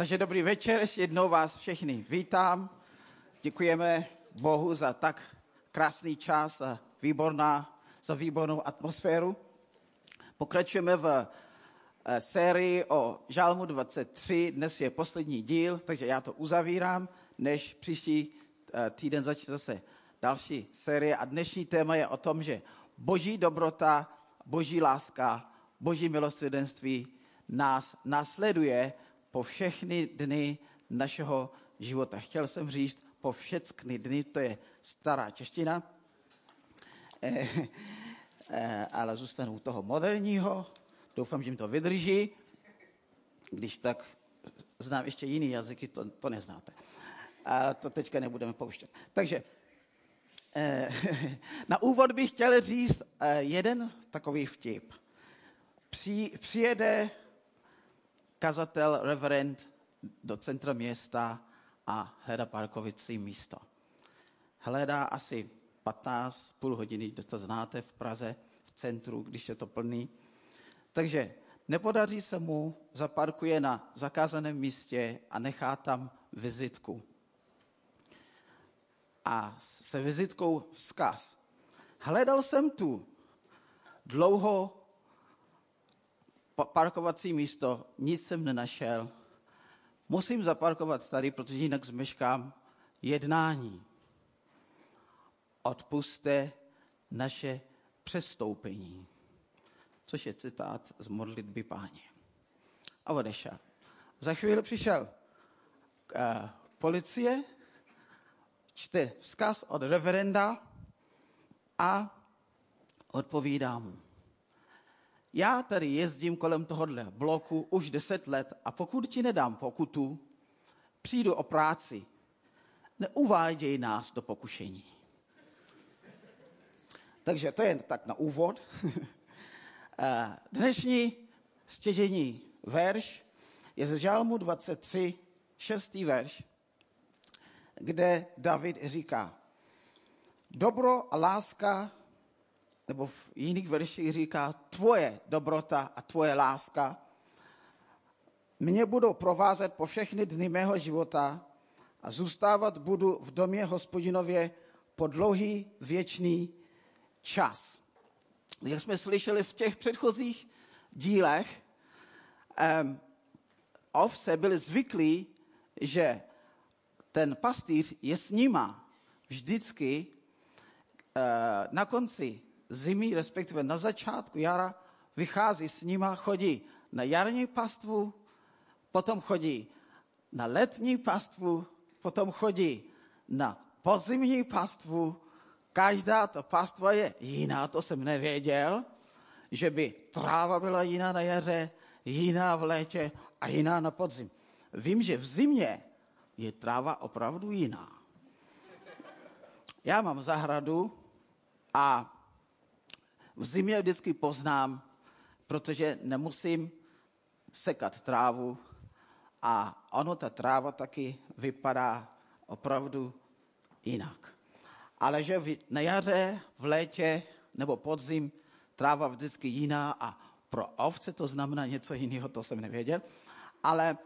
Takže dobrý večer, ještě jednou vás všechny vítám. Děkujeme Bohu za tak krásný čas a výborná, za výbornou atmosféru. Pokračujeme v eh, sérii o Žálmu 23. Dnes je poslední díl, takže já to uzavírám, než příští eh, týden začne zase další série. A dnešní téma je o tom, že boží dobrota, boží láska, boží milosrdenství nás následuje po všechny dny našeho života. Chtěl jsem říct po všechny dny, to je stará čeština, eh, eh, ale zůstanu u toho moderního. Doufám, že mi to vydrží. Když tak znám ještě jiný jazyky, to, to neznáte. A to teďka nebudeme pouštět. Takže eh, na úvod bych chtěl říct jeden takový vtip. Při, přijede kazatel, reverend do centra města a hledá parkovicí místo. Hledá asi 15, půl hodiny, to znáte v Praze, v centru, když je to plný. Takže nepodaří se mu, zaparkuje na zakázaném místě a nechá tam vizitku. A se vizitkou vzkaz. Hledal jsem tu dlouho parkovací místo, nic jsem nenašel. Musím zaparkovat tady, protože jinak zmeškám jednání. Odpuste naše přestoupení. Což je citát z modlitby páně. A odešel. Za chvíli přišel uh, policie, čte vzkaz od reverenda a odpovídá mu. Já tady jezdím kolem tohohle bloku už deset let a pokud ti nedám pokutu, přijdu o práci. Neuváděj nás do pokušení. Takže to je tak na úvod. Eh, dnešní stěžení verš je ze Žálmu 23, šestý verš, kde David říká, dobro a láska nebo v jiných verších říká, tvoje dobrota a tvoje láska mě budou provázet po všechny dny mého života a zůstávat budu v domě hospodinově po dlouhý věčný čas. Jak jsme slyšeli v těch předchozích dílech, ovce byly zvyklí, že ten pastýř je s nima vždycky uh, na konci zimy, respektive na začátku jara, vychází s nima, chodí na jarní pastvu, potom chodí na letní pastvu, potom chodí na podzimní pastvu. Každá ta pastva je jiná, to jsem nevěděl, že by tráva byla jiná na jaře, jiná v létě a jiná na podzim. Vím, že v zimě je tráva opravdu jiná. Já mám zahradu a v zimě vždycky poznám, protože nemusím sekat trávu a ono, ta tráva taky vypadá opravdu jinak. Ale že na jaře, v létě nebo podzim tráva vždycky jiná a pro ovce to znamená něco jiného, to jsem nevěděl. Ale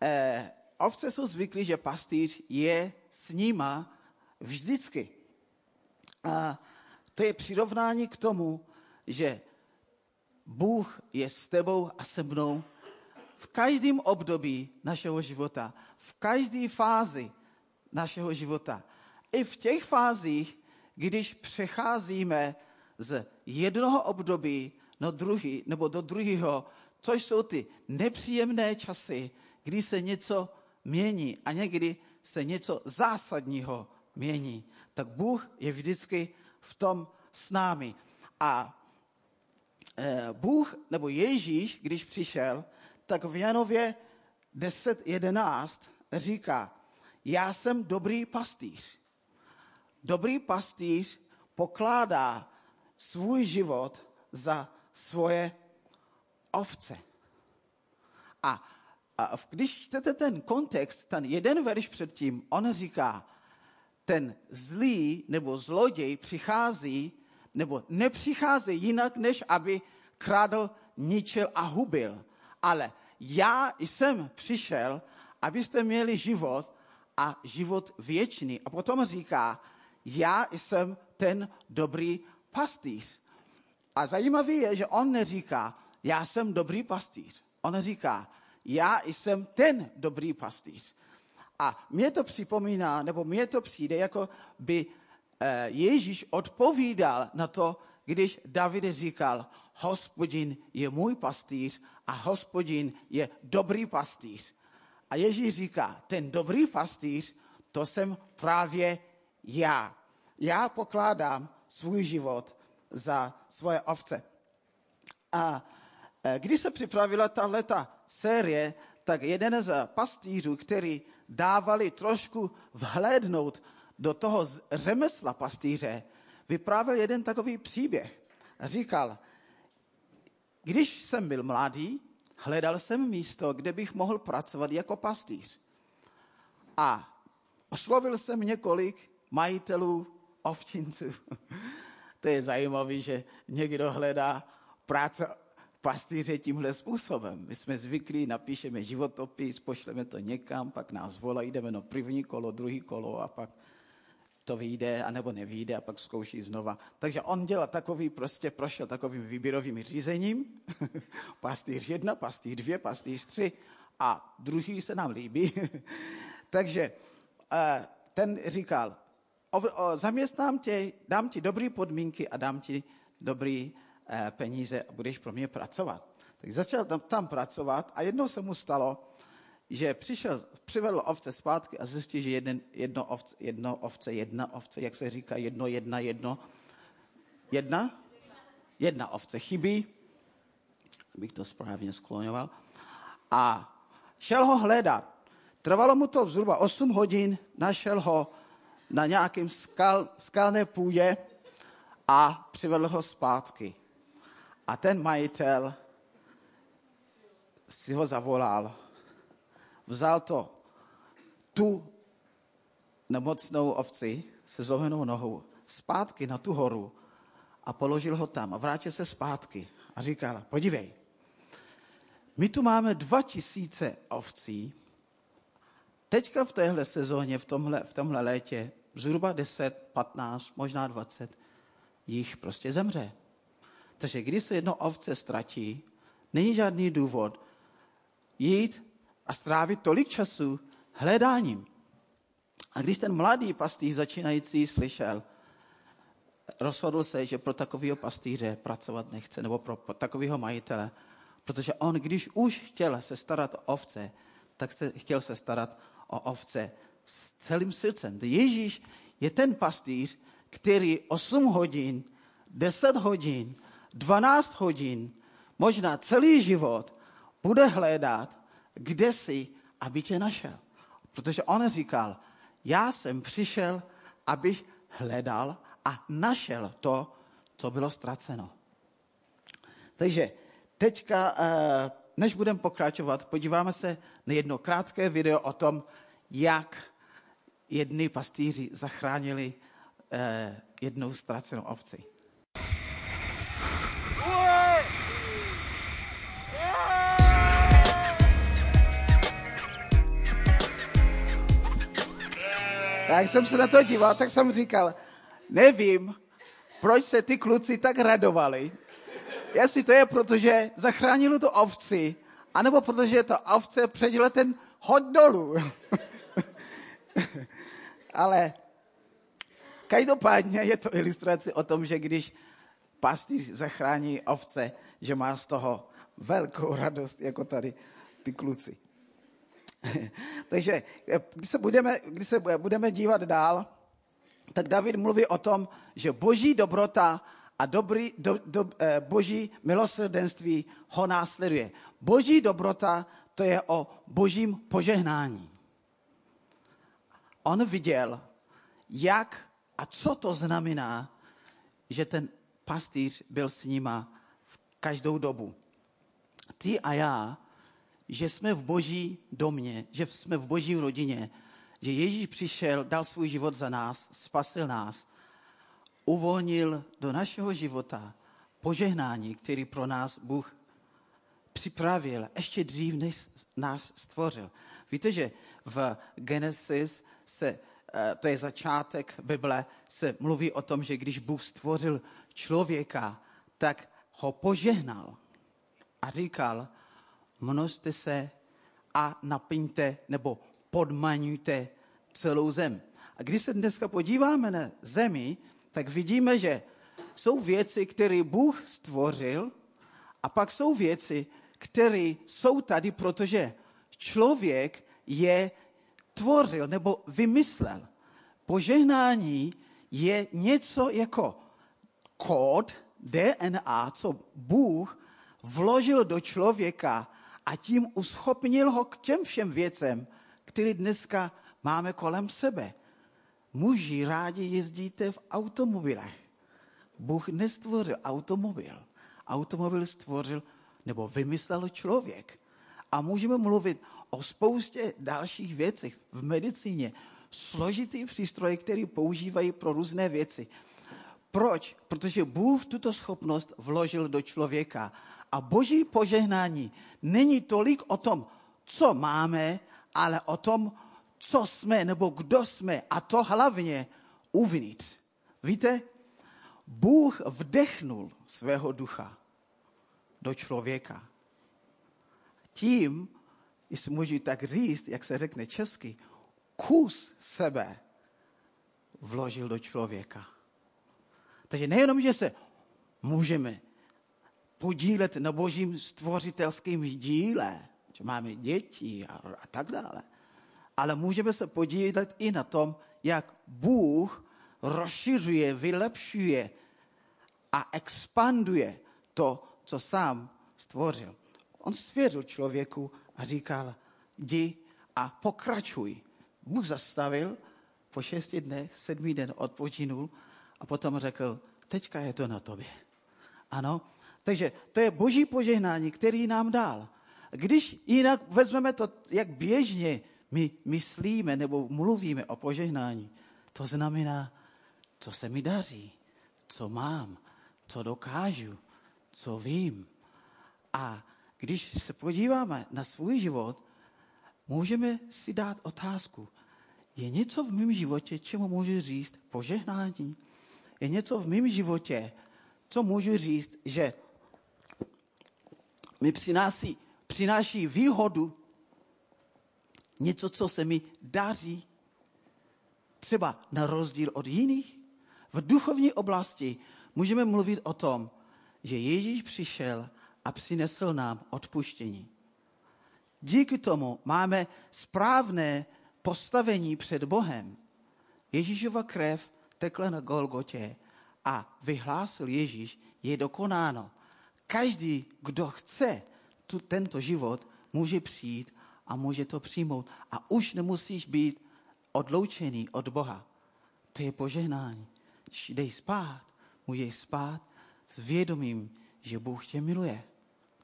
eh, ovce jsou zvyklí, že pastýř je s nima vždycky. A to je přirovnání k tomu, že Bůh je s tebou a se mnou v každém období našeho života, v každé fázi našeho života. I v těch fázích, když přecházíme z jednoho období na druhý, nebo do druhého, což jsou ty nepříjemné časy, kdy se něco mění a někdy se něco zásadního mění, tak Bůh je vždycky v tom s námi. A Bůh nebo Ježíš, když přišel, tak v Janově 10.11 říká, já jsem dobrý pastýř. Dobrý pastýř pokládá svůj život za svoje ovce. A, a když čtete ten kontext, ten jeden verš předtím, on říká, ten zlý nebo zloděj přichází nebo nepřichází jinak, než aby kradl, ničil a hubil. Ale já jsem přišel, abyste měli život a život věčný. A potom říká, já jsem ten dobrý pastýř. A zajímavé je, že on neříká, já jsem dobrý pastýř. On říká, já jsem ten dobrý pastýř. A mě to připomíná, nebo mě to přijde, jako by Ježíš odpovídal na to, když David říkal, hospodin je můj pastýř a hospodin je dobrý pastýř. A Ježíš říká, ten dobrý pastýř, to jsem právě já. Já pokládám svůj život za svoje ovce. A e, když se připravila tato série, tak jeden z pastýřů, který dávali trošku vhlédnout do toho řemesla pastýře, vyprávěl jeden takový příběh. Říkal, když jsem byl mladý, hledal jsem místo, kde bych mohl pracovat jako pastýř. A oslovil jsem několik majitelů ovčinců. To je zajímavé, že někdo hledá práce pastýře tímhle způsobem. My jsme zvyklí, napíšeme životopis, pošleme to někam, pak nás volají, jdeme na první kolo, druhý kolo a pak to vyjde, anebo nevyjde a pak zkouší znova. Takže on dělal takový, prostě prošel takovým výběrovým řízením. pastýř jedna, pastýř dvě, pastýř tři a druhý se nám líbí. Takže eh, ten říkal, zaměstnám tě, dám ti dobré podmínky a dám ti dobré eh, peníze a budeš pro mě pracovat. Tak začal tam, tam pracovat a jednou se mu stalo, že přišel, přivedl ovce zpátky a zjistil, že jeden, jedno, ovce, jedno ovce, jedna ovce, jak se říká, jedno, jedna, jedno, jedna? Jedna ovce chybí, abych to správně skloňoval. A šel ho hledat. Trvalo mu to zhruba 8 hodin, našel ho na nějakém skal, skalné půdě a přivedl ho zpátky. A ten majitel si ho zavolal vzal to, tu nemocnou ovci se zlomenou nohou zpátky na tu horu a položil ho tam a vrátil se zpátky a říkal, podívej, my tu máme dva tisíce ovcí, teďka v téhle sezóně, v tomhle, v tomhle létě, zhruba 10, 15, možná 20 jich prostě zemře. Takže když se jedno ovce ztratí, není žádný důvod jít a strávit tolik času hledáním. A když ten mladý pastýř začínající slyšel, rozhodl se, že pro takového pastýře pracovat nechce, nebo pro takového majitele, protože on, když už chtěl se starat o ovce, tak se chtěl se starat o ovce s celým srdcem. Ježíš je ten pastýř, který 8 hodin, 10 hodin, 12 hodin, možná celý život bude hledat kde jsi, aby tě našel. Protože on říkal, já jsem přišel, abych hledal a našel to, co bylo ztraceno. Takže teďka, eh, než budeme pokračovat, podíváme se na jedno krátké video o tom, jak jedni pastýři zachránili eh, jednou ztracenou ovci. A jsem se na to díval, tak jsem říkal, nevím, proč se ty kluci tak radovali. Jestli to je, protože zachránili tu ovci, anebo protože ta ovce předěla ten hod dolů. Ale každopádně je to ilustrace o tom, že když pastýř zachrání ovce, že má z toho velkou radost, jako tady ty kluci. Takže eh, když se, budeme, když se budeme dívat dál, tak David mluví o tom, že boží dobrota a dobrý, do, do, eh, boží milosrdenství ho následuje. Boží dobrota to je o božím požehnání. On viděl, jak a co to znamená, že ten pastýř byl s nima v každou dobu. Ty a já že jsme v boží domě, že jsme v boží rodině, že Ježíš přišel, dal svůj život za nás, spasil nás, uvolnil do našeho života požehnání, který pro nás Bůh připravil ještě dřív, než nás stvořil. Víte, že v Genesis se, eh, to je začátek Bible, se mluví o tom, že když Bůh stvořil člověka, tak ho požehnal a říkal, množte se a naplňte nebo podmaňujte celou zem. A když se dneska podíváme na zemi, tak vidíme, že jsou věci, které Bůh stvořil a pak jsou věci, které jsou tady, protože člověk je tvořil nebo vymyslel. Požehnání je něco jako kód DNA, co Bůh vložil do člověka a tím uschopnil ho k těm všem věcem, které dneska máme kolem sebe. Muži rádi jezdíte v automobilech. Bůh nestvořil automobil. Automobil stvořil nebo vymyslel člověk. A můžeme mluvit o spoustě dalších věcech v medicíně. Složitý přístroje, které používají pro různé věci. Proč? Protože Bůh tuto schopnost vložil do člověka. A boží požehnání není tolik o tom, co máme, ale o tom, co jsme nebo kdo jsme. A to hlavně uvnitř. Víte, Bůh vdechnul svého ducha do člověka. Tím, jestli můžu tak říct, jak se řekne česky, kus sebe vložil do člověka. Takže nejenom, že se můžeme podílet na božím stvořitelském díle, že máme děti a, a tak dále, ale můžeme se podílet i na tom, jak Bůh rozšiřuje, vylepšuje a expanduje to, co sám stvořil. On svěřil člověku a říkal, jdi a pokračuj. Bůh zastavil, po šesti dnech, sedmý den odpočinul a potom řekl, teďka je to na tobě. Ano, takže to je boží požehnání, který nám dal. Když jinak vezmeme to, jak běžně my myslíme nebo mluvíme o požehnání, to znamená, co se mi daří, co mám, co dokážu, co vím. A když se podíváme na svůj život, můžeme si dát otázku, je něco v mém životě, čemu můžu říct požehnání? Je něco v mém životě, co můžu říct, že mi přináší, přináší výhodu, něco, co se mi daří, třeba na rozdíl od jiných. V duchovní oblasti můžeme mluvit o tom, že Ježíš přišel a přinesl nám odpuštění. Díky tomu máme správné postavení před Bohem. Ježíšova krev tekla na Golgotě a vyhlásil Ježíš, je dokonáno. Každý, kdo chce tu, tento život, může přijít a může to přijmout. A už nemusíš být odloučený od Boha. To je požehnání. Když jdeš spát, můžeš spát s vědomím, že Bůh tě miluje.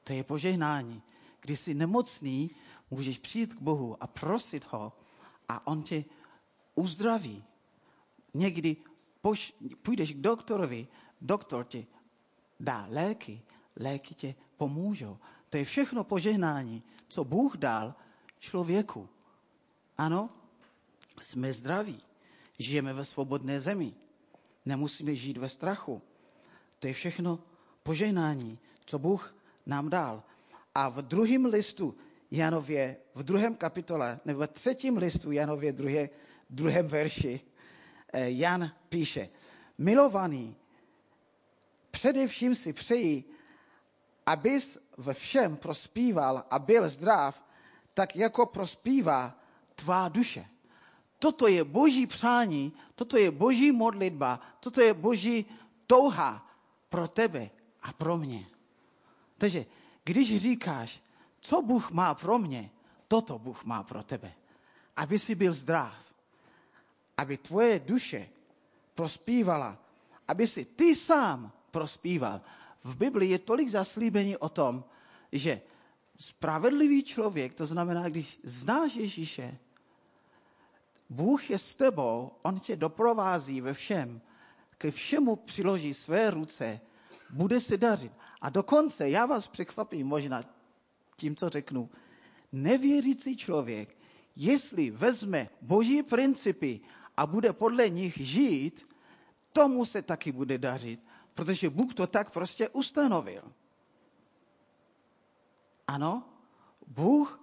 To je požehnání. Když jsi nemocný, můžeš přijít k Bohu a prosit ho a on tě uzdraví. Někdy poš, půjdeš k doktorovi, doktor ti dá léky, léky tě pomůžou. To je všechno požehnání, co Bůh dal člověku. Ano, jsme zdraví, žijeme ve svobodné zemi, nemusíme žít ve strachu. To je všechno požehnání, co Bůh nám dal. A v druhém listu Janově, v druhém kapitole, nebo v třetím listu Janově, druhé, druhém verši, eh, Jan píše, milovaný, především si přeji, abys ve všem prospíval a byl zdrav, tak jako prospívá tvá duše. Toto je boží přání, toto je boží modlitba, toto je boží touha pro tebe a pro mě. Takže když říkáš, co Bůh má pro mě, toto Bůh má pro tebe. Aby si byl zdrav, aby tvoje duše prospívala, aby si ty sám prospíval. V Bibli je tolik zaslíbení o tom, že spravedlivý člověk, to znamená, když znáš Ježíše, Bůh je s tebou, on tě doprovází ve všem, ke všemu přiloží své ruce, bude se dařit. A dokonce, já vás překvapím možná tím, co řeknu, nevěřící člověk jestli vezme boží principy a bude podle nich žít, tomu se taky bude dařit, protože Bůh to tak prostě ustanovil. Ano, Bůh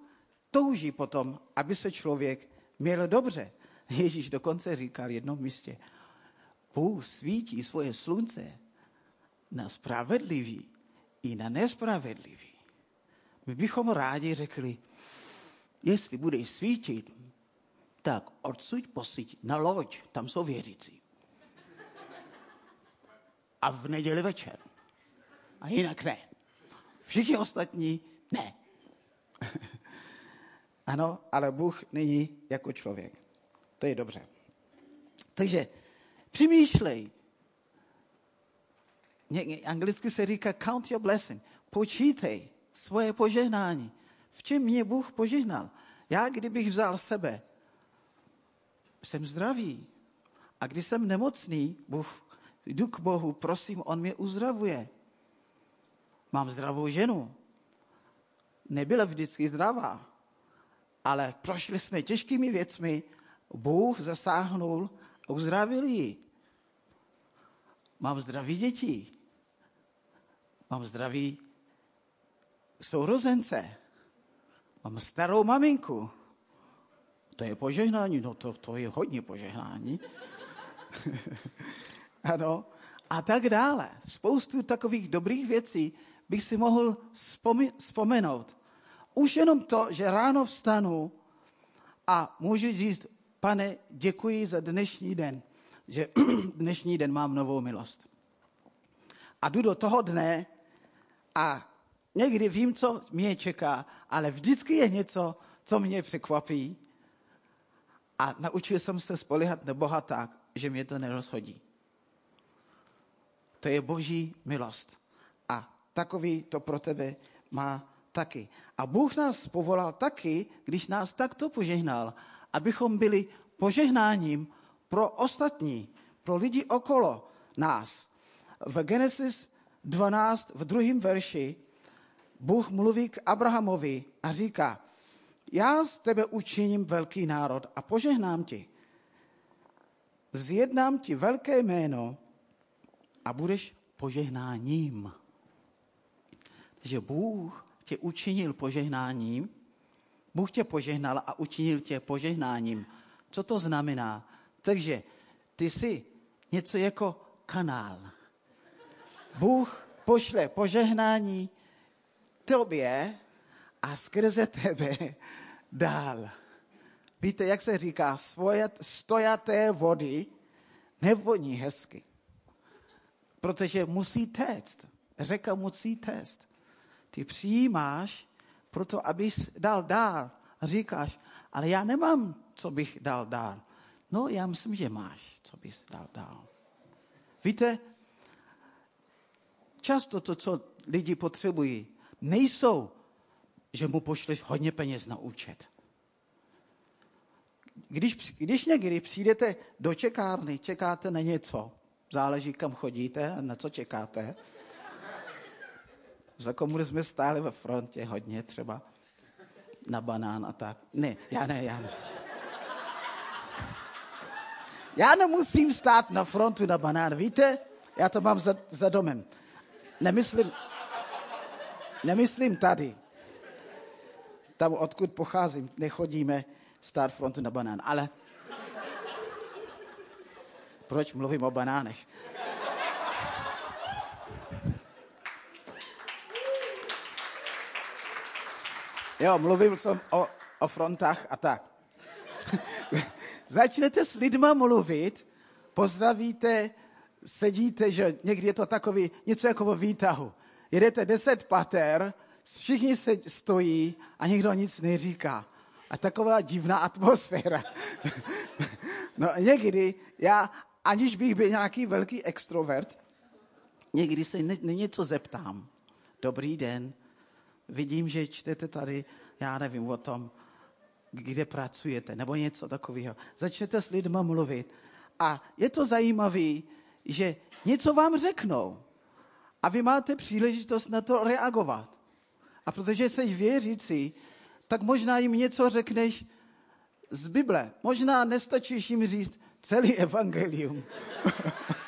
touží potom, aby se člověk měl dobře. Ježíš dokonce říkal v jednom místě, Bůh svítí svoje slunce na spravedlivý i na nespravedlivý. My bychom rádi řekli, jestli budeš svítit, tak odsud posíť na loď, tam jsou věřící. A v neděli večer. A jinak ne. Všichni ostatní ne. ano, ale Bůh není jako člověk. To je dobře. Takže přemýšlej. Anglicky se říká count your blessing. Počítej svoje požehnání. V čem mě Bůh požehnal? Já, kdybych vzal sebe, jsem zdravý. A když jsem nemocný, Bůh, jdu k Bohu, prosím, On mě uzdravuje. Mám zdravou ženu. Nebyla vždycky zdravá, ale prošli jsme těžkými věcmi. Bůh zasáhnul a uzdravil ji. Mám zdraví děti. Mám zdraví sourozence. Mám starou maminku. To je požehnání, no to, to je hodně požehnání. ano, a tak dále. Spoustu takových dobrých věcí bych si mohl vzpomenout. Už jenom to, že ráno vstanu a můžu říct, pane, děkuji za dnešní den, že dnešní den mám novou milost. A jdu do toho dne a někdy vím, co mě čeká, ale vždycky je něco, co mě překvapí a naučil jsem se spolehat na Boha tak, že mě to nerozhodí. To je boží milost. A takový to pro tebe má taky. A Bůh nás povolal taky, když nás takto požehnal, abychom byli požehnáním pro ostatní, pro lidi okolo nás. V Genesis 12, v druhém verši, Bůh mluví k Abrahamovi a říká, já z tebe učiním velký národ a požehnám ti. Zjednám ti velké jméno a budeš požehnáním. Takže Bůh tě učinil požehnáním, Bůh tě požehnal a učinil tě požehnáním. Co to znamená? Takže ty jsi něco jako kanál. Bůh pošle požehnání tobě a skrze tebe dál. Víte, jak se říká, svoje stojaté vody nevoní hezky. Protože musí téct. Řeka musí téct. Ty přijímáš proto, abys dal dál. Říkáš, ale já nemám, co bych dal dál. No, já myslím, že máš, co bys dal dál. Víte, často to, co lidi potřebují, nejsou že mu pošleš hodně peněz na účet. Když, když někdy přijdete do čekárny, čekáte na něco, záleží, kam chodíte a na co čekáte. Za komuny jsme stáli ve frontě hodně třeba na banán a tak. Ne, já ne, já ne. Já nemusím stát na frontu na banán, víte? Já to mám za, za domem. Nemyslím, nemyslím tady tam, odkud pocházím, nechodíme stát frontu na banán. Ale proč mluvím o banánech? Jo, mluvil jsem o, o frontách a tak. Začnete s lidma mluvit, pozdravíte, sedíte, že někdy je to takový, něco jako o výtahu. Jedete deset pater, všichni se stojí a nikdo nic neříká. A taková divná atmosféra. no někdy já, aniž bych byl nějaký velký extrovert, někdy se ne, něco zeptám. Dobrý den, vidím, že čtete tady, já nevím o tom, kde pracujete, nebo něco takového. Začnete s lidmi mluvit. A je to zajímavé, že něco vám řeknou. A vy máte příležitost na to reagovat. A protože jsi věřící, tak možná jim něco řekneš z Bible. Možná nestačíš jim říct celý evangelium.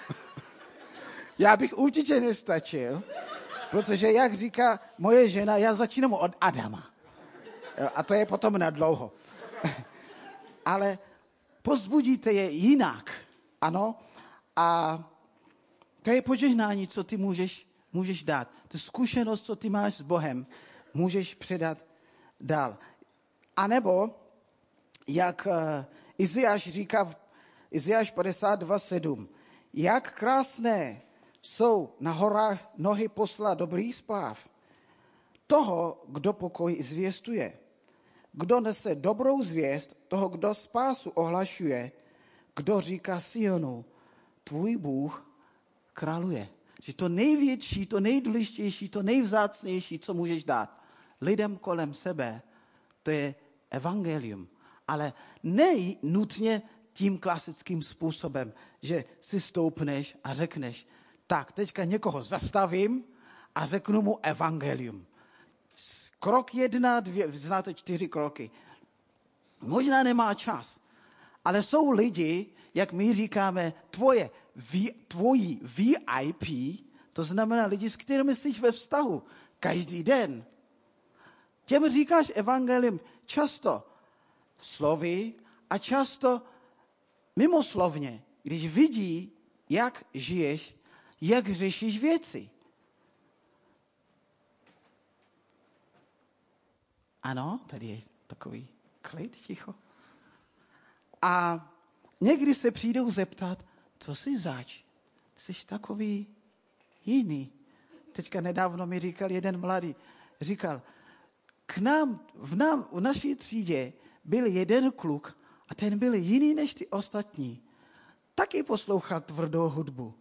já bych určitě nestačil, protože jak říká moje žena, já začínám od Adama. A to je potom na dlouho. Ale pozbudíte je jinak. Ano? A to je požehnání, co ty můžeš, můžeš dát. To zkušenost, co ty máš s Bohem, můžeš předat dál. A nebo, jak uh, Iziáš říká v Iziáš 52.7, jak krásné jsou na horách nohy posla dobrý zpráv. Toho, kdo pokoj zvěstuje. Kdo nese dobrou zvěst, toho, kdo spásu ohlašuje, kdo říká Sionu, tvůj Bůh králuje. Že to největší, to nejdůležitější, to nejvzácnější, co můžeš dát lidem kolem sebe, to je evangelium. Ale ne nutně tím klasickým způsobem, že si stoupneš a řekneš, tak teďka někoho zastavím a řeknu mu evangelium. Krok jedna, dvě, znáte čtyři kroky. Možná nemá čas, ale jsou lidi, jak my říkáme, tvoje, tvojí VIP, to znamená lidi, s kterými jsi ve vztahu každý den. Těm říkáš evangelium často slovy a často mimoslovně, když vidí, jak žiješ, jak řešíš věci. Ano, tady je takový klid, ticho. A někdy se přijdou zeptat, co jsi zač? Jsi takový jiný. Teďka nedávno mi říkal jeden mladý, říkal, k nám, v, nám, v naší třídě byl jeden kluk a ten byl jiný než ty ostatní. Taky poslouchal tvrdou hudbu,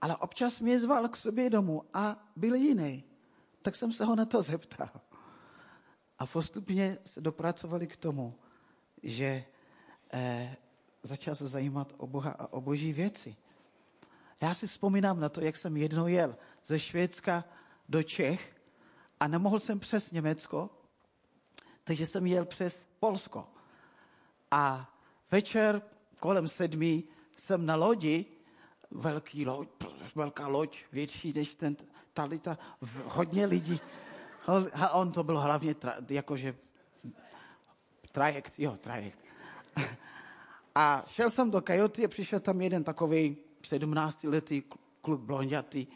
ale občas mě zval k sobě domů a byl jiný. Tak jsem se ho na to zeptal. A postupně se dopracovali k tomu, že eh, začal se zajímat o Boha a o boží věci. Já si vzpomínám na to, jak jsem jednou jel ze Švédska do Čech a nemohl jsem přes Německo, takže jsem jel přes Polsko. A večer kolem sedmi jsem na lodi, velký loď, velká loď, větší než ten talita, hodně lidí. A on to byl hlavně tra, jakože trajekt, jo, trajekt. A šel jsem do kajoty a přišel tam jeden takový 17-letý kluk blondětý.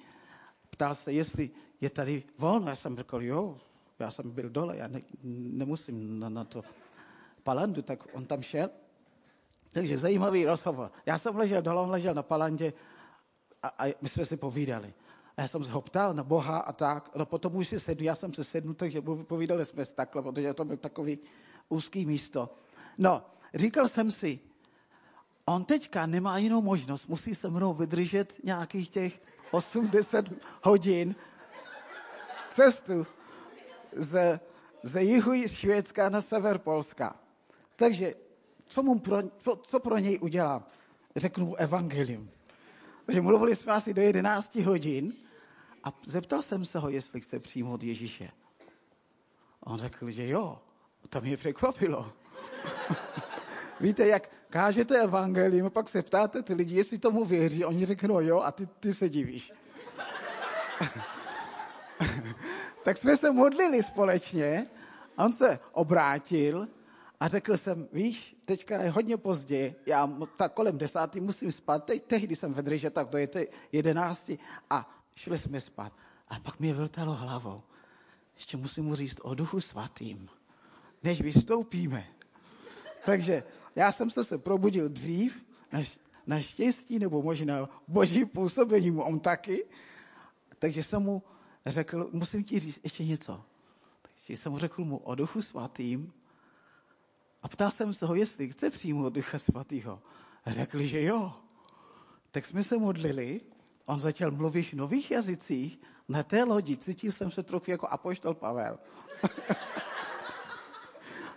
Ptal se, jestli je tady volno. Já jsem řekl, jo, já jsem byl dole, já ne, nemusím na, na to palandu, tak on tam šel. Takže zajímavý rozhovor. Já jsem ležel dole, on ležel na palandě a, a my jsme si povídali. A já jsem se ho ptal na Boha a tak. No potom už si sednu, já jsem se sednu, takže povídali jsme si takhle, protože to byl takový úzký místo. No, říkal jsem si, on teďka nemá jinou možnost, musí se mnou vydržet nějakých těch 80 hodin cestu z, z jihu Švédska na sever Polska. Takže co, mu pro, co, co pro něj udělám? Řeknu mu evangelium. Takže mluvili jsme asi do 11 hodin a zeptal jsem se ho, jestli chce přijmout Ježíše. On řekl, že jo. To mě překvapilo. Víte, jak kážete evangelium, pak se ptáte ty lidi, jestli tomu věří, oni řeknou jo a ty, ty se divíš. tak jsme se modlili společně a on se obrátil a řekl jsem, víš, teďka je hodně pozdě, já tak kolem desátý musím spát, teď, tehdy jsem vydržel tak do jedenácti a šli jsme spát. A pak mě vrtalo hlavou. Ještě musím mu říct o duchu svatým, než vystoupíme. Takže já jsem se, se probudil dřív, na, štěstí nebo možná boží působení on taky. Takže jsem mu řekl, musím ti říct ještě něco. Takže jsem mu řekl mu o duchu svatým a ptal jsem se ho, jestli chce přijmout ducha svatého. Řekl, že jo. Tak jsme se modlili, on začal mluvit v nových jazycích, na té lodi cítil jsem se trochu jako apoštol Pavel.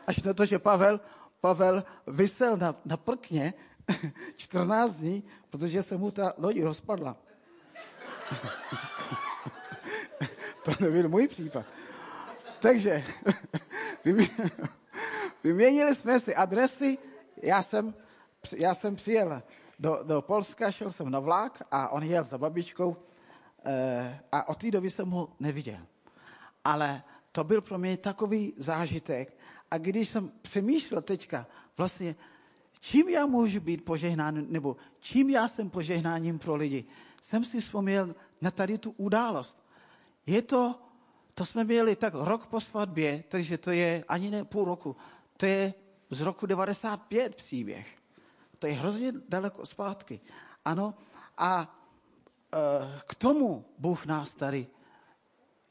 Až na to, že Pavel Pavel vysel na, na prkně 14 dní, protože se mu ta loď rozpadla. to nebyl můj případ. Takže vyměnili jsme si adresy, já jsem, já jsem přijel do, do Polska, šel jsem na vlak a on jel za babičkou eh, a od té doby jsem ho neviděl. Ale to byl pro mě takový zážitek. A když jsem přemýšlel teďka, vlastně, čím já můžu být požehnán, nebo čím já jsem požehnáním pro lidi, jsem si vzpomněl na tady tu událost. Je to, to jsme měli tak rok po svatbě, takže to je ani ne půl roku, to je z roku 95 příběh. To je hrozně daleko zpátky. Ano, a e, k tomu Bůh nás tady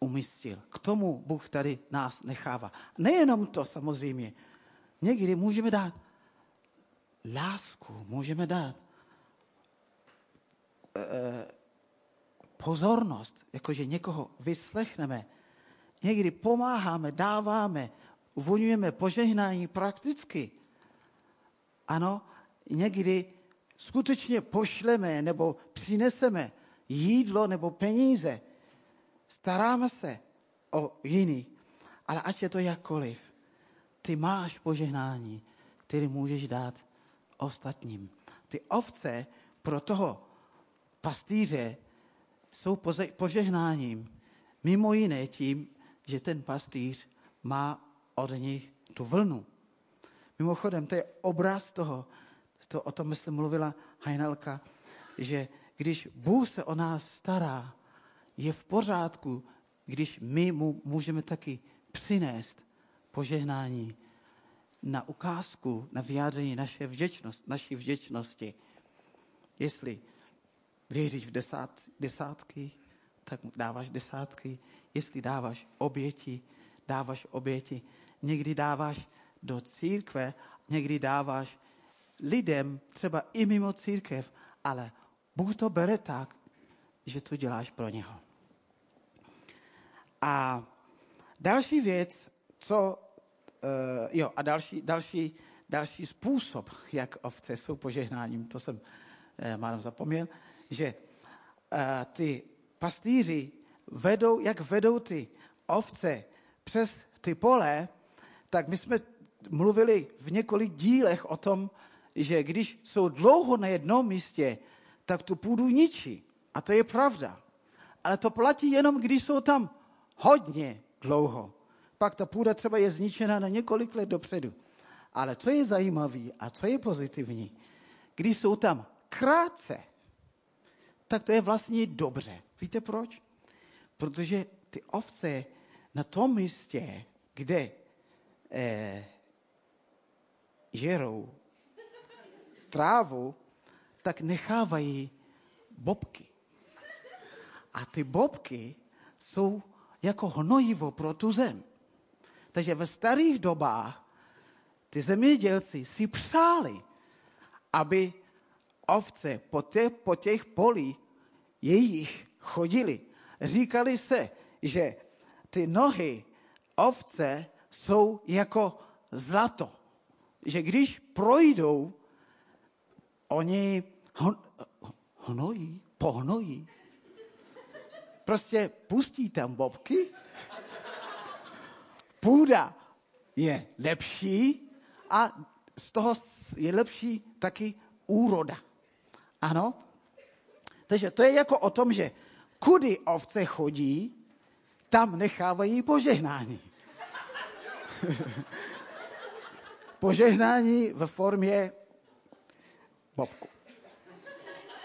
umístil. K tomu Bůh tady nás nechává. Nejenom to samozřejmě. Někdy můžeme dát lásku, můžeme dát e, pozornost, jakože někoho vyslechneme. Někdy pomáháme, dáváme, uvolňujeme požehnání prakticky. Ano, někdy skutečně pošleme nebo přineseme jídlo nebo peníze. Staráme se o jiný. Ale ať je to jakkoliv, ty máš požehnání, který můžeš dát ostatním. Ty ovce pro toho pastýře jsou požehnáním. Mimo jiné tím, že ten pastýř má od nich tu vlnu. Mimochodem, to je obraz toho, to, o tom myslím mluvila Hajnalka, že když Bůh se o nás stará, je v pořádku, když my mu můžeme taky přinést požehnání na ukázku, na vyjádření naše vděčnost, naší vděčnosti. Jestli věříš v desát, desátky, tak dáváš desátky. Jestli dáváš oběti, dáváš oběti. Někdy dáváš do církve, někdy dáváš lidem, třeba i mimo církev, ale Bůh to bere tak, že to děláš pro něho. A další věc, co, uh, jo, a další, další, další způsob, jak ovce jsou požehnáním, to jsem uh, málem zapomněl, že uh, ty pastýři vedou, jak vedou ty ovce přes ty pole, tak my jsme mluvili v několik dílech o tom, že když jsou dlouho na jednom místě, tak tu půdu ničí. A to je pravda. Ale to platí jenom, když jsou tam hodně dlouho. Pak ta půda třeba je zničena na několik let dopředu. Ale co je zajímavé a co je pozitivní, když jsou tam krátce, tak to je vlastně dobře. Víte proč? Protože ty ovce na tom místě, kde eh, žerou trávu, tak nechávají bobky. A ty bobky jsou jako hnojivo pro tu zem. Takže ve starých dobách ty zemědělci si přáli, aby ovce po těch, po těch polích jejich chodili. Říkali se, že ty nohy ovce jsou jako zlato. Že když projdou, oni hon, hnojí, pohnojí. Prostě pustí tam bobky, půda je lepší a z toho je lepší taky úroda. Ano? Takže to je jako o tom, že kudy ovce chodí, tam nechávají požehnání. požehnání ve formě bobku.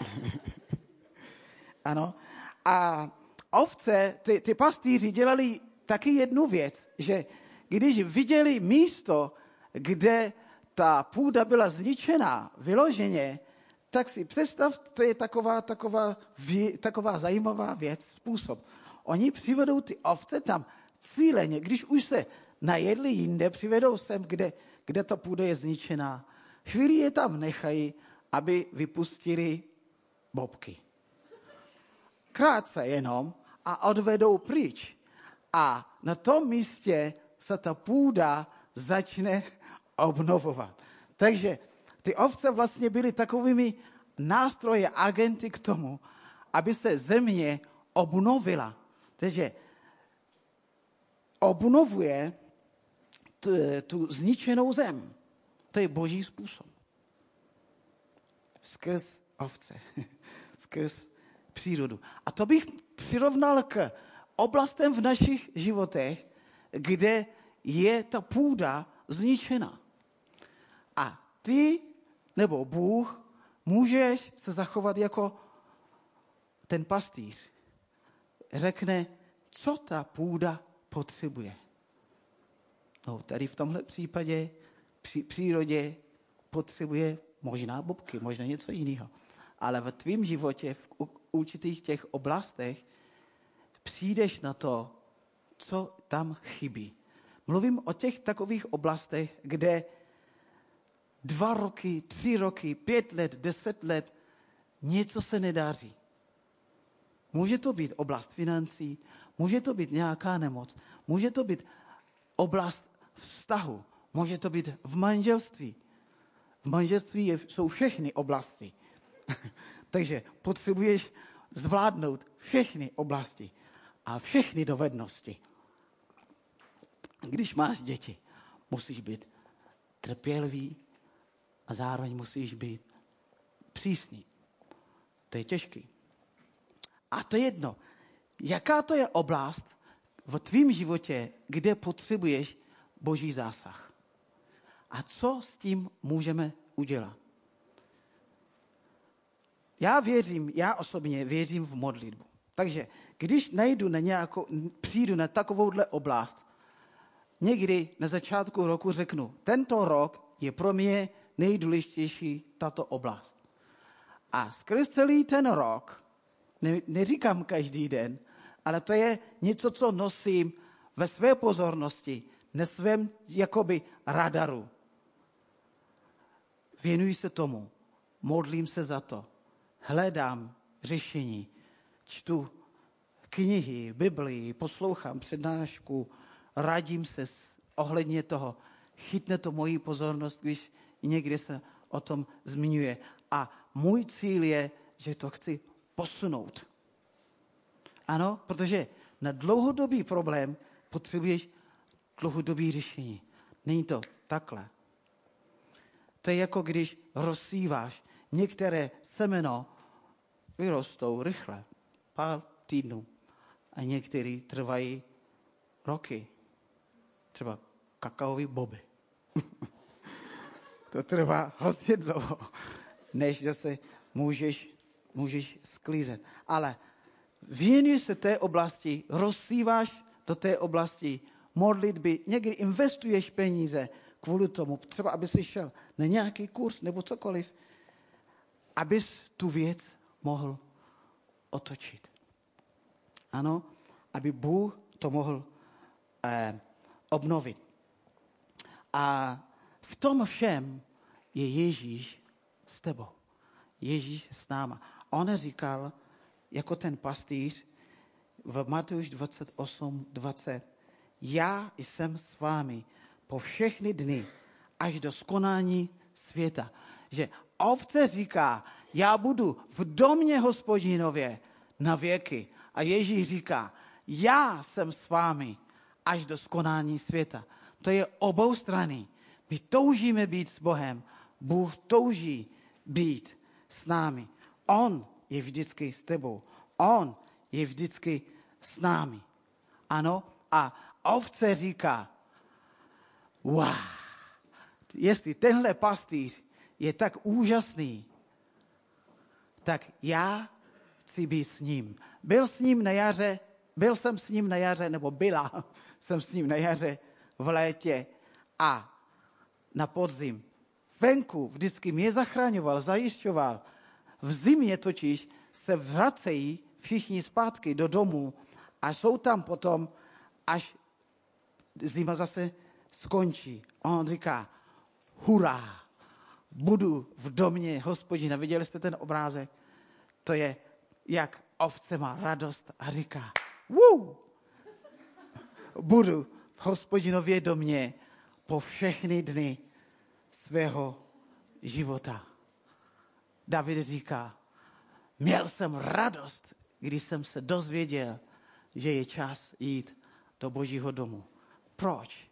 ano. A ovce, ty, ty pastýři dělali taky jednu věc, že když viděli místo, kde ta půda byla zničená vyloženě, tak si představ, to je taková, taková, taková zajímavá věc, způsob. Oni přivedou ty ovce tam cíleně, když už se najedli jinde, přivedou sem, kde, kde ta půda je zničená. Chvíli je tam nechají, aby vypustili bobky. Krátce jenom a odvedou pryč. A na tom místě se ta půda začne obnovovat. Takže ty ovce vlastně byly takovými nástroje, agenty k tomu, aby se země obnovila. Takže obnovuje tu zničenou zem. To je boží způsob. Skrz ovce, skrz přírodu. A to bych přirovnal k oblastem v našich životech, kde je ta půda zničena. A ty nebo Bůh můžeš se zachovat jako ten pastýř. Řekne, co ta půda potřebuje. No, tady v tomhle případě při přírodě potřebuje možná bobky, možná něco jiného. Ale v tvém životě, v určitých těch oblastech, přijdeš na to, co tam chybí. Mluvím o těch takových oblastech, kde dva roky, tři roky, pět let, deset let něco se nedáří. Může to být oblast financí, může to být nějaká nemoc, může to být oblast vztahu, může to být v manželství. V manželství jsou všechny oblasti. Takže potřebuješ zvládnout všechny oblasti a všechny dovednosti. Když máš děti, musíš být trpělivý a zároveň musíš být přísný. To je těžký. A to je jedno. Jaká to je oblast v tvém životě, kde potřebuješ boží zásah? A co s tím můžeme udělat? Já věřím, já osobně věřím v modlitbu. Takže když najdu na nějakou, přijdu na takovouhle oblast, někdy na začátku roku řeknu, tento rok je pro mě nejdůležitější tato oblast. A skrz celý ten rok, ne, neříkám každý den, ale to je něco, co nosím ve své pozornosti, na svém jakoby radaru. Věnuji se tomu, modlím se za to, hledám řešení, čtu knihy, Biblii, poslouchám přednášku, radím se ohledně toho. Chytne to moji pozornost, když někdy se o tom zmiňuje. A můj cíl je, že to chci posunout. Ano, protože na dlouhodobý problém potřebuješ dlouhodobý řešení. Není to takhle. To je jako když rozsíváš. Některé semeno vyrostou rychle, pár týdnů. A některé trvají roky. Třeba kakaový boby. to trvá hrozně dlouho, než se můžeš, můžeš sklízet. Ale věnuj se té oblasti, rozsíváš do té oblasti modlitby, někdy investuješ peníze kvůli tomu, třeba aby si šel na nějaký kurz nebo cokoliv, abys tu věc mohl otočit. Ano, aby Bůh to mohl eh, obnovit. A v tom všem je Ježíš s tebou. Ježíš s náma. On říkal, jako ten pastýř v Matouš 28, 20, já jsem s vámi po všechny dny až do skonání světa. Že ovce říká, já budu v domě hospodinově na věky. A Ježíš říká, já jsem s vámi až do skonání světa. To je obou strany. My toužíme být s Bohem. Bůh touží být s námi. On je vždycky s tebou. On je vždycky s námi. Ano, a ovce říká, wow, jestli tenhle pastýř je tak úžasný, tak já chci být s ním. Byl s ním na jaře, byl jsem s ním na jaře, nebo byla jsem s ním na jaře v létě a na podzim. Venku vždycky mě zachraňoval, zajišťoval. V zimě totiž se vracejí všichni zpátky do domu a jsou tam potom, až zima zase skončí. A on říká, hurá, budu v domě hospodina. Viděli jste ten obrázek? To je, jak ovce má radost a říká, Woo! budu v hospodinově domě po všechny dny svého života. David říká, měl jsem radost, když jsem se dozvěděl, že je čas jít do božího domu. Proč?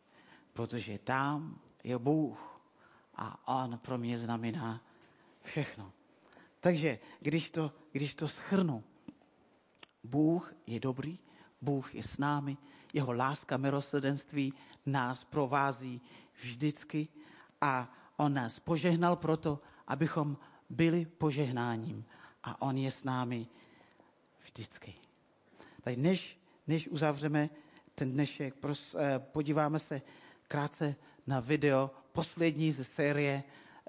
protože tam je Bůh a On pro mě znamená všechno. Takže když to, když to schrnu, Bůh je dobrý, Bůh je s námi, jeho láska, milosrdenství nás provází vždycky a on nás požehnal proto, abychom byli požehnáním a on je s námi vždycky. Tak než, než uzavřeme ten dnešek, pros, eh, podíváme se krátce na video, poslední ze série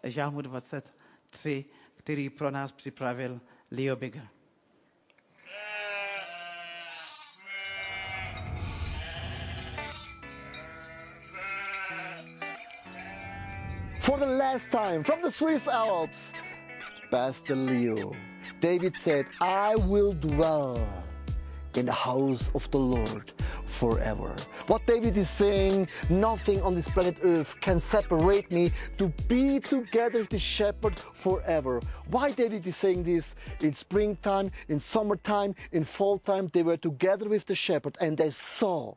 Žálmu 23, který pro nás připravil Leo Bigger. For the last time, from the Swiss Alps, Pastor Leo, David said, I will dwell in the house of the Lord forever. What David is saying, nothing on this planet Earth can separate me to be together with the shepherd forever. Why David is saying this? In springtime, in summertime, in fall time, they were together with the shepherd and they saw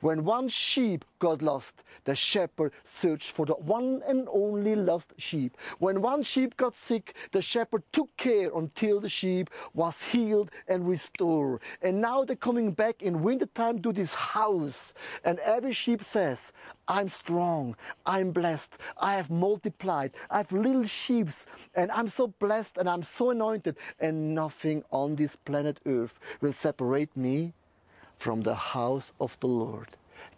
when one sheep got lost, the shepherd searched for the one and only lost sheep. When one sheep got sick, the shepherd took care until the sheep was healed and restored. And now they're coming back in wintertime to this house. And every sheep says, I'm strong, I'm blessed, I have multiplied, I have little sheep, and I'm so blessed and I'm so anointed, and nothing on this planet earth will separate me from the house of the Lord.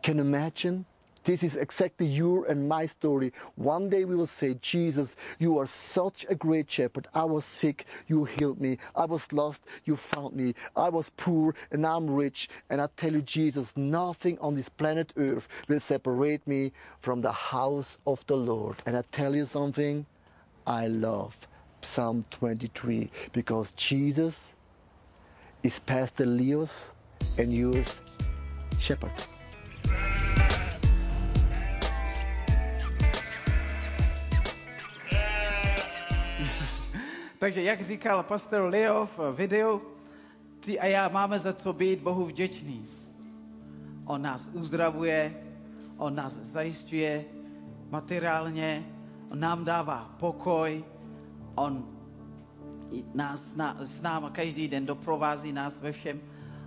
Can you imagine? This is exactly your and my story. One day we will say, Jesus, you are such a great shepherd. I was sick, you healed me. I was lost, you found me. I was poor, and I'm rich. And I tell you, Jesus, nothing on this planet Earth will separate me from the house of the Lord. And I tell you something, I love Psalm 23 because Jesus is Pastor Leo's and yours shepherd. Takže jak říkal pastor Leo v videu, ty a já máme za co být Bohu vděčný. On nás uzdravuje, on nás zajišťuje materiálně, on nám dává pokoj, on nás s náma každý den doprovází nás ve všem.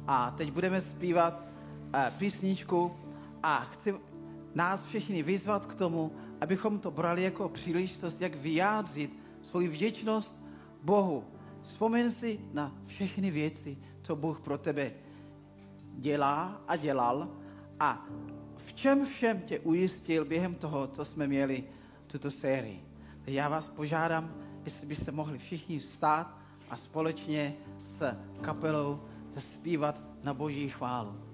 A teď budeme zpívat uh, písničku a chci nás všechny vyzvat k tomu, abychom to brali jako příležitost, jak vyjádřit svoji vděčnost Bohu. Vzpomeň si na všechny věci, co Bůh pro tebe dělá a dělal a v čem všem tě ujistil během toho, co jsme měli tuto sérii. Já vás požádám, jestli byste mohli všichni vstát a společně s kapelou zaspívat na Boží chválu.